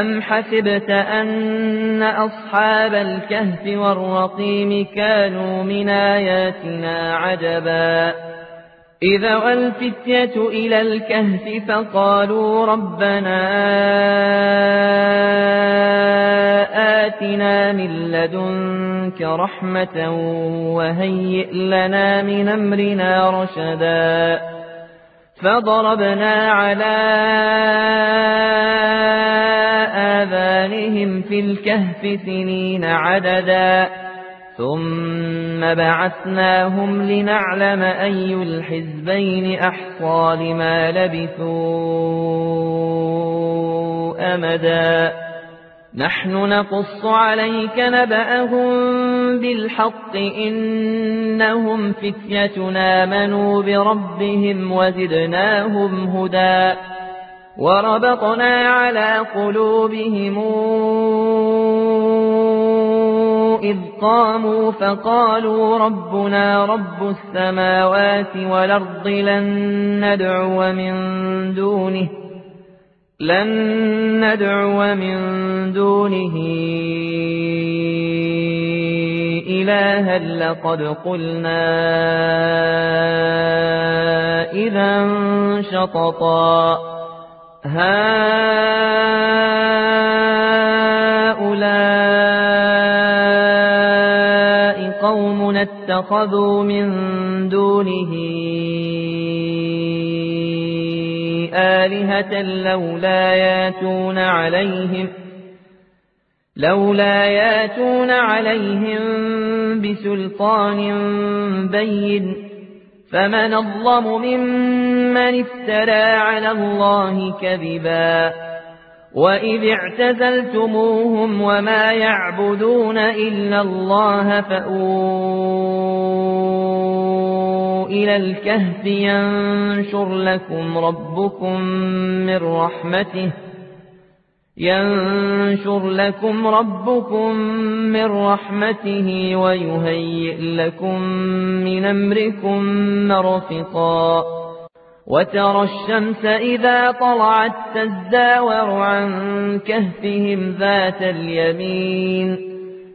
أم حسبت أن أصحاب الكهف والرقيم كانوا من آياتنا عجبا إذا والفتية إلى الكهف فقالوا ربنا آتنا من لدنك رحمة وهيئ لنا من أمرنا رشدا فضربنا على آذانهم في الكهف سنين عددا. ثم بعثناهم لنعلم أي الحزبين أحصى لما لبثوا أمدا. نحن نقص عليك نبأهم بالحق إنهم فتيتنا منوا بربهم وزدناهم هدى وربطنا على قلوبهم إذ قاموا فقالوا ربنا رب السماوات والأرض لن ندعو من دونه لن ندعو من دونه إلها لقد قلنا إذا شططا هؤلاء قوم اتخذوا من دونه آلهة لولا ياتون عليهم لولا ياتون عليهم بسلطان بين فمن الظلم ممن افترى على الله كذبا وإذ اعتزلتموهم وما يعبدون إلا الله فأووا إلى الكهف ينشر لكم ربكم من رحمته ينشر لكم ربكم من رحمته ويهيئ لكم من أمركم مرفقا وترى الشمس إذا طلعت تزداور عن كهفهم ذات اليمين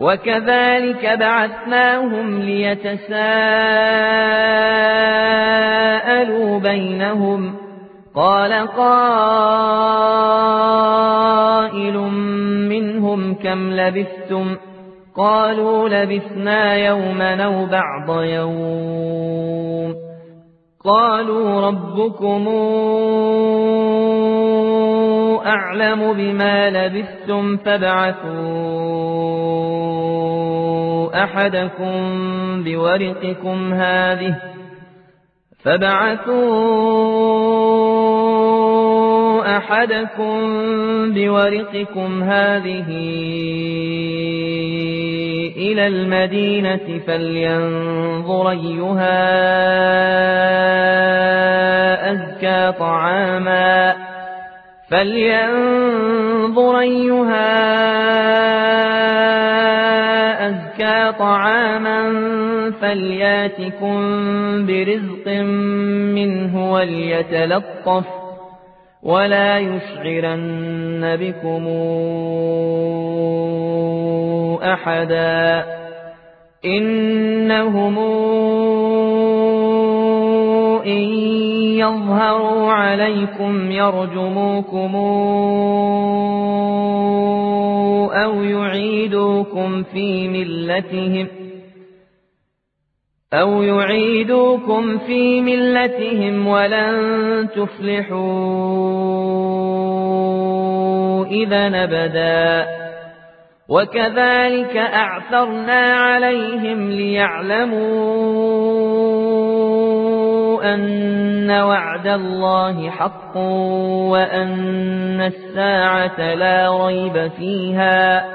وكذلك بعثناهم ليتساءلوا بينهم. قال قائل منهم كم لبثتم؟ قالوا لبثنا يوما أو بعض يوم. قالوا ربكم أعلم بما لبثتم فابعثوا أحدكم بورقكم هذه فابعثوا أحدكم بورقكم هذه إلى المدينة فلينظر أيها أزكى طعاما فلينظر أيها أزكى طعاما فلياتكم برزق منه وليتلطف ولا يشعرن بكم أحدا إنهم إن يظهروا عليكم يرجموكم أو يعيدوكم في ملتهم أو يعيدوكم في ملتهم ولن تفلحوا إذا نبدا وكذلك أعثرنا عليهم ليعلموا أن وعد الله حق وأن الساعة لا ريب فيها.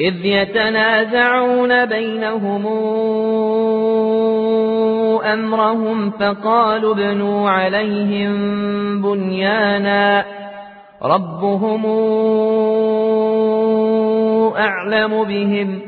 إذ يتنازعون بينهم أمرهم فقالوا ابنوا عليهم بنيانا. ربهم أعلم بهم.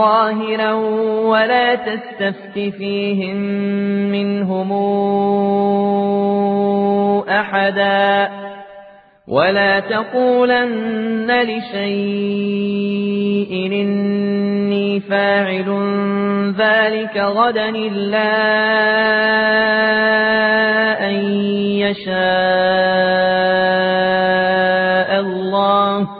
ظاهرا ولا تستفت فيهم منهم أحدا ولا تقولن لشيء إني فاعل ذلك غدا إلا أن يشاء الله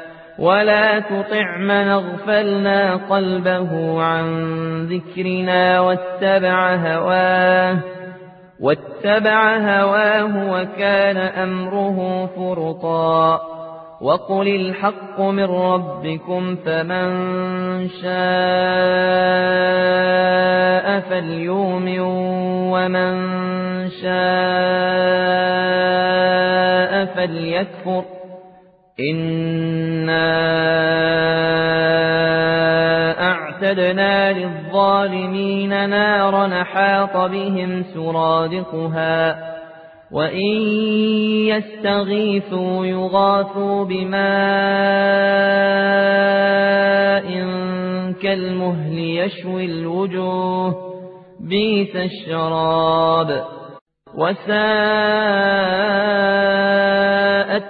ولا تطع من اغفلنا قلبه عن ذكرنا واتبع هواه واتبع هواه وكان أمره فرطا وقل الحق من ربكم فمن شاء فليؤمن ومن شاء فليكفر إِنَّا أعتدنا للظالمين نارا نحاط بهم سرادقها وإن يستغيثوا يغاثوا بماء كالمهل يشوي الوجوه بيس الشراب وساءت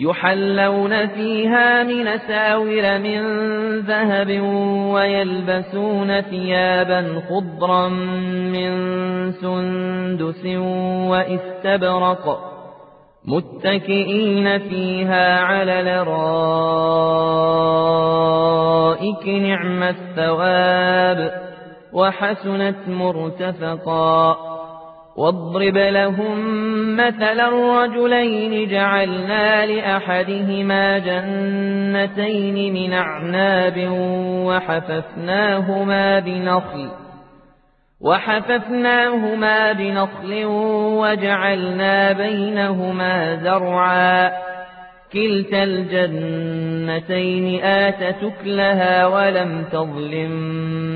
يحلون فيها من ساور من ذهب ويلبسون ثيابا خضرا من سندس واستبرق متكئين فيها على لرائك نعم الثواب وحسنت مرتفقا واضرب لهم مثل الرجلين جعلنا لأحدهما جنتين من أعناب وحففناهما بنخل وحففناهما بنخل وجعلنا بينهما زرعا كلتا الجنتين آتت أكلها ولم تظلم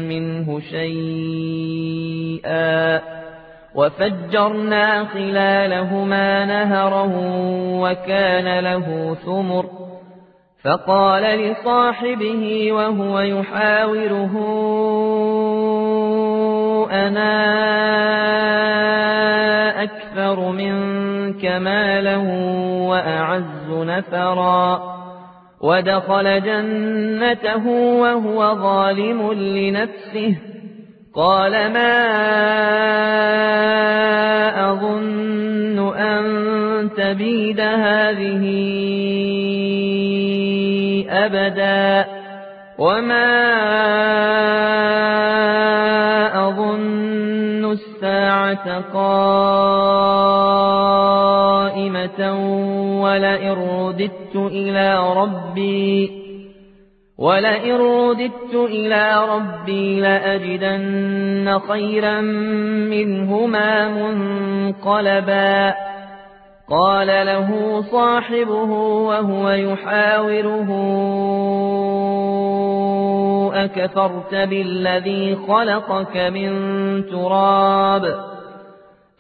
منه شيئا وفجرنا خلالهما نهرا وكان له ثمر. فقال لصاحبه وهو يحاوره أنا أكثر منك مالا وأعز نفرا. ودخل جنته وهو ظالم لنفسه. قال ما أظن أن تبيد هذه أبدا وما أظن الساعة قائمة ولئن رددت إلى ربي ولئن رددت إلى ربي لأجدن خيرا منهما منقلبا قال له صاحبه وهو يحاوره أكفرت بالذي خلقك من تراب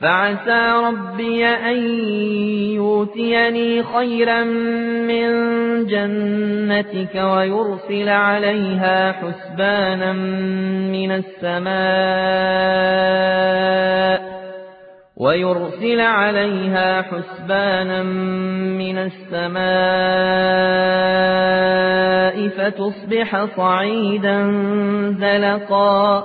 فعسى ربي أن يؤتيني خيرا من جنتك ويرسل عليها حسبانا من السماء ويرسل عليها حسبانا من السماء فتصبح صعيدا زلقا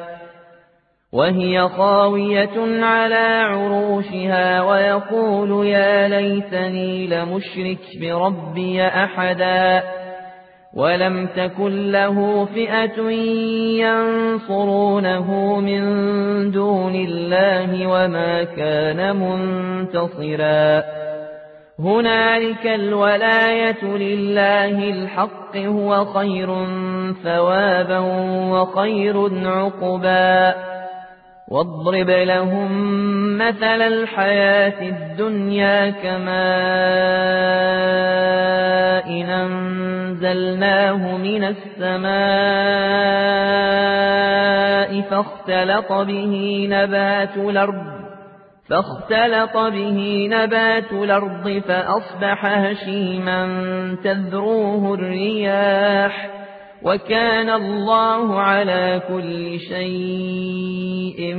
وهي خاوية على عروشها ويقول يا ليتني لمشرك بربي أحدا ولم تكن له فئة ينصرونه من دون الله وما كان منتصرا. هنالك الولاية لله الحق هو خير ثوابا وخير عقبا. واضرب لهم مثل الحياة الدنيا كماء أنزلناه من السماء فاختلط به نبات الأرض فاختلط به نبات الأرض فأصبح هشيما تذروه الرياح وكان الله على كل شيء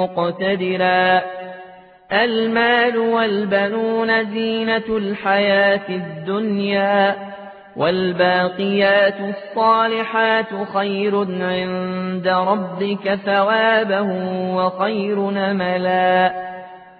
مقتدرا. المال والبنون زينة الحياة الدنيا والباقيات الصالحات خير عند ربك ثوابا وخير نملا.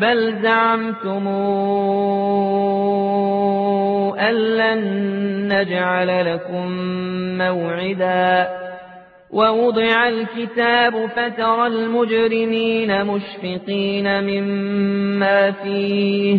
بل زعمتم أن لن نجعل لكم موعدا ووضع الكتاب فترى المجرمين مشفقين مما فيه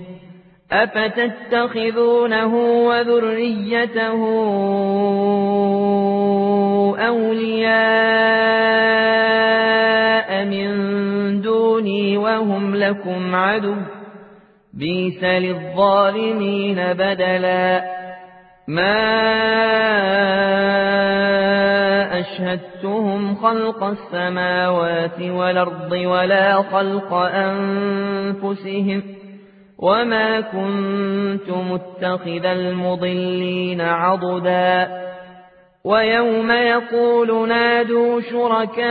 أفتتخذونه وذريته أولياء من دوني وهم لكم عدو بيس للظالمين بدلا ما أشهدتهم خلق السماوات والأرض ولا خلق أنفسهم وما كنت متخذ المضلين عضدا ويوم يقول نادوا شركائي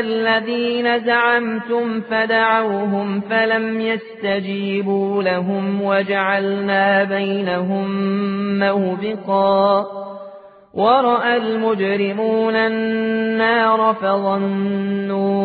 الذين زعمتم فدعوهم فلم يستجيبوا لهم وجعلنا بينهم موبقا ورأى المجرمون النار فظنوا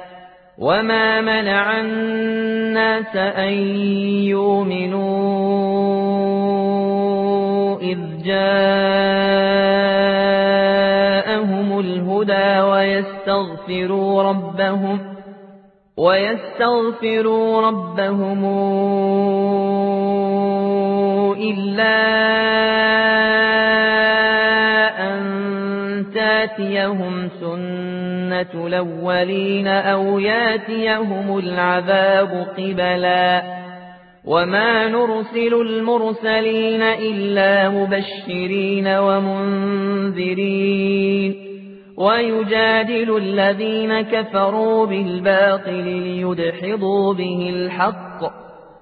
وما منع الناس أن يؤمنوا جاءهم الهدى ويستغفروا ربهم ويستغفروا ربهم إلا أن تاتيهم سنة الأولين أو ياتيهم العذاب قبلاً. وما نرسل المرسلين إلا مبشرين ومنذرين. ويجادل الذين كفروا بالباطل ليدحضوا به الحق.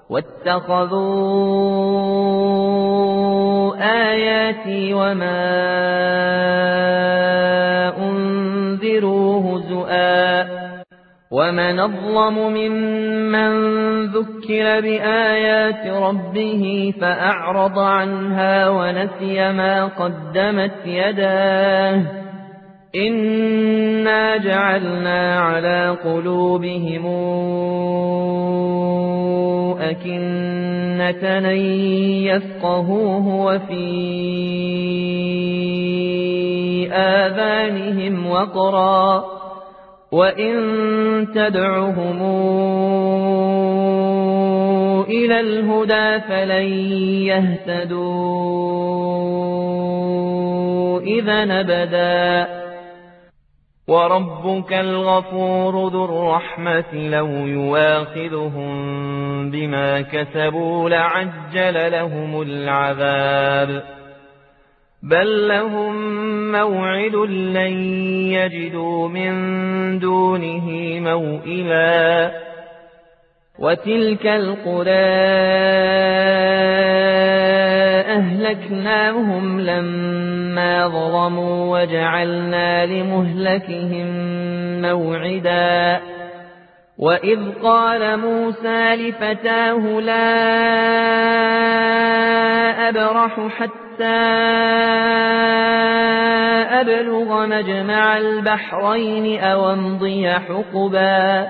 واتخذوا آياتي وما أنذروا هزؤا ومن أظلم ممن ذكر بآيات ربه فأعرض عنها ونسي ما قدمت يداه إنا جعلنا على قلوبهم أكنة يفقهوه وفي آذانهم وقرا وإن تدعهم إلى الهدى فلن يهتدوا إذا نبدا. وربك الغفور ذو الرحمة لو يواخذهم بما كسبوا لعجل لهم العذاب. بل لهم موعد لن يجدوا من دونه موئلا وتلك القرى أهلكناهم لما ظلموا وجعلنا لمهلكهم موعدا وإذ قال موسى لفتاه لا أبرح حتى حتى أبلغ مجمع البحرين أو امضي حقبا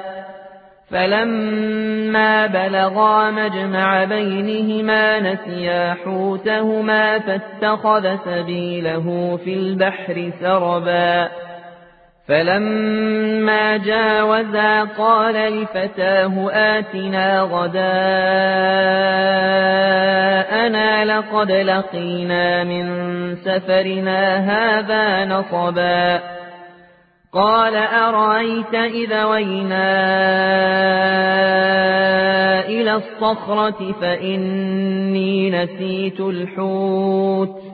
فلما بلغا مجمع بينهما نسيا حوتهما فاتخذ سبيله في البحر سربا فلما جاوزا قال لفتاه آتنا غداءنا لقد لقينا من سفرنا هذا نصبا قال أرأيت إذا وينا إلى الصخرة فإني نسيت الحوت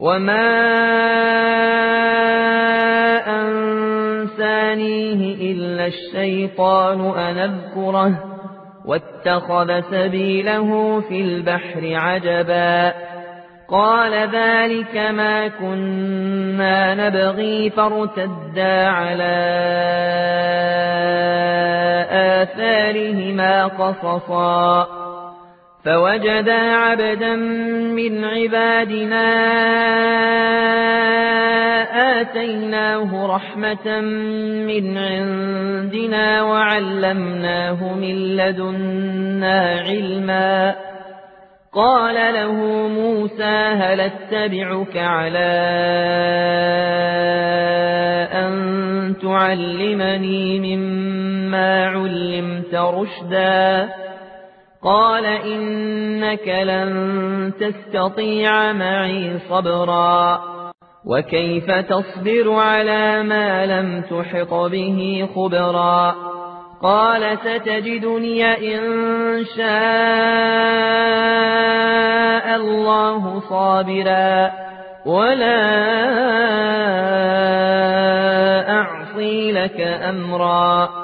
وما أنسانيه إلا الشيطان أن أذكره واتخذ سبيله في البحر عجبا قال ذلك ما كنا نبغي فارتدا على آثارهما قصصا فوجدا عبدا من عبادنا آتيناه رحمة من عندنا وعلمناه من لدنا علما. قال له موسى هل أتبعك على أن تعلمني مما علمت رشداً؟ قال إنك لن تستطيع معي صبرا. وكيف تصبر على ما لم تحط به خبرا؟ قال ستجدني إن شاء الله صابرا. ولا أعصي لك أمرا.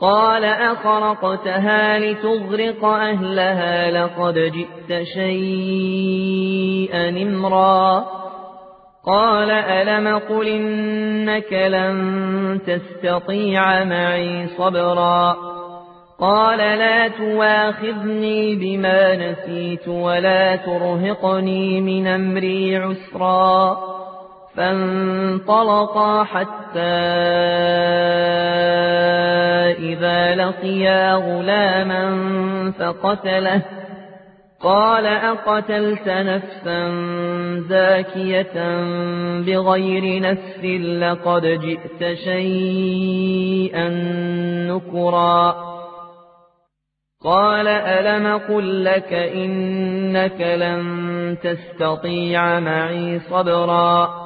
قال أخرقتها لتغرق أهلها لقد جئت شيئا نمرا قال ألم قل إنك لن تستطيع معي صبرا. قال لا تواخذني بما نسيت ولا ترهقني من أمري عسرا. فانطلقا حتى إذا لقيا غلاما فقتله. قال أقتلت نفسا زاكية بغير نفس لقد جئت شيئا نكرا. قال ألم قل لك إنك لن تستطيع معي صبرا؟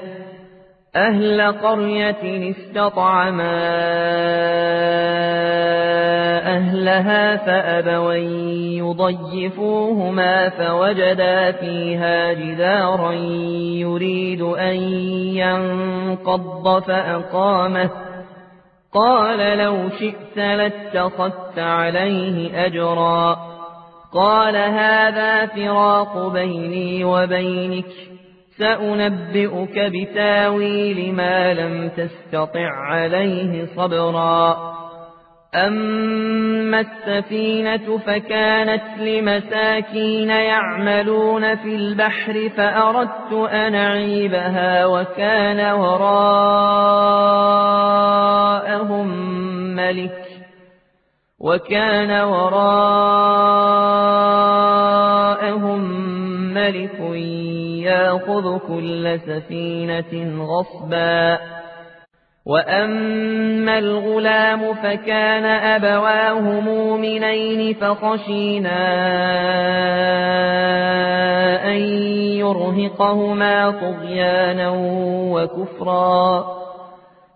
أهل قرية استطعما أهلها فأبوا يضيفوهما فوجدا فيها جدارا يريد أن ينقض فأقامه. قال لو شئت لاتخذت عليه أجرا. قال هذا فراق بيني وبينك. سأنبئك بتاويل ما لم تستطع عليه صبرا. أما السفينة فكانت لمساكين يعملون في البحر فأردت أن أعيبها وكان وراءهم ملك وكان وراءهم ملك ياخذ كل سفينة غصبا. وأما الغلام فكان أبواه مؤمنين فخشينا أن يرهقهما طغيانا وكفرا.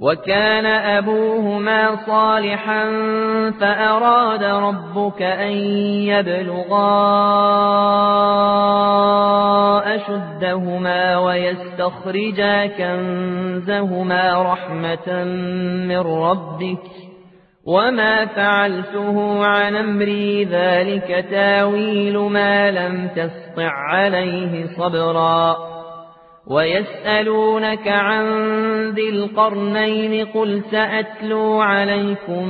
وكان أبوهما صالحا فأراد ربك أن يبلغا أشدهما ويستخرجا كنزهما رحمة من ربك وما فعلته عن أمري ذلك تاويل ما لم تسطع عليه صبرا ويسألونك عن ذي القرنين قل سأتلو عليكم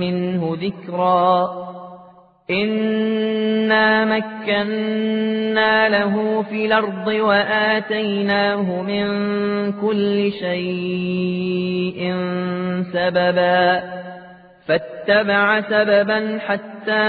منه ذكرا. إنا مكنا له في الأرض وآتيناه من كل شيء سببا. فاتبع سببا حتى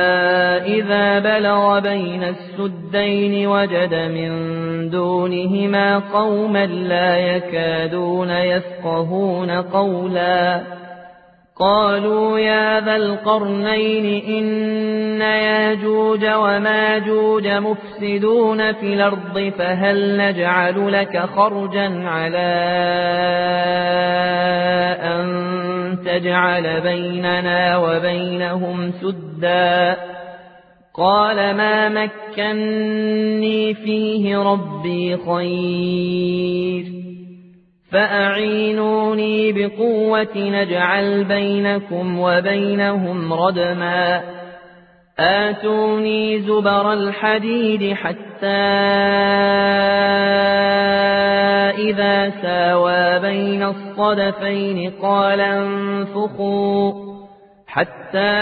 إذا بلغ بين السدين وجد من دونهما قوما لا يكادون يفقهون قولا قالوا يا ذا القرنين إن ياجوج وماجوج مفسدون في الأرض فهل نجعل لك خرجا على أن تجعل بيننا وبينهم سدًّا قال ما مكني فيه ربي خير فأعينوني بقوة نجعل بينكم وبينهم ردما آتوني زبر الحديد حتى إذا ساوى بين الصدفين قال انفخوا حتى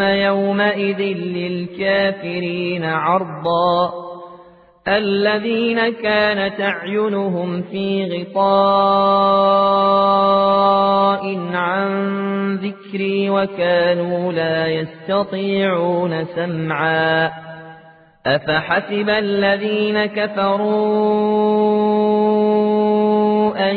يومئذ للكافرين عرضا. الذين كانت أعينهم في غطاء عن ذكري وكانوا لا يستطيعون سمعا. أفحسب الذين كفروا أن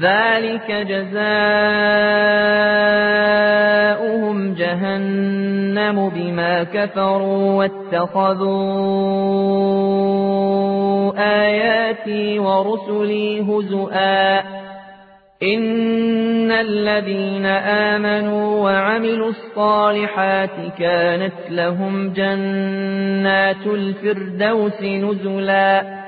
ذلك جزاؤهم جهنم بما كفروا واتخذوا آياتي ورسلي هزؤا إن الذين آمنوا وعملوا الصالحات كانت لهم جنات الفردوس نزلا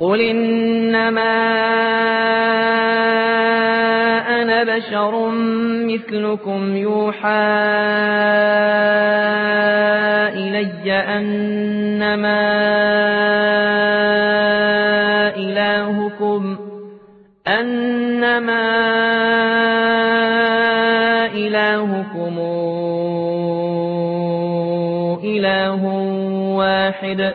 قل إنما أنا بشر مثلكم يوحى إلي أنما إلهكم أنما إلهكم إله واحد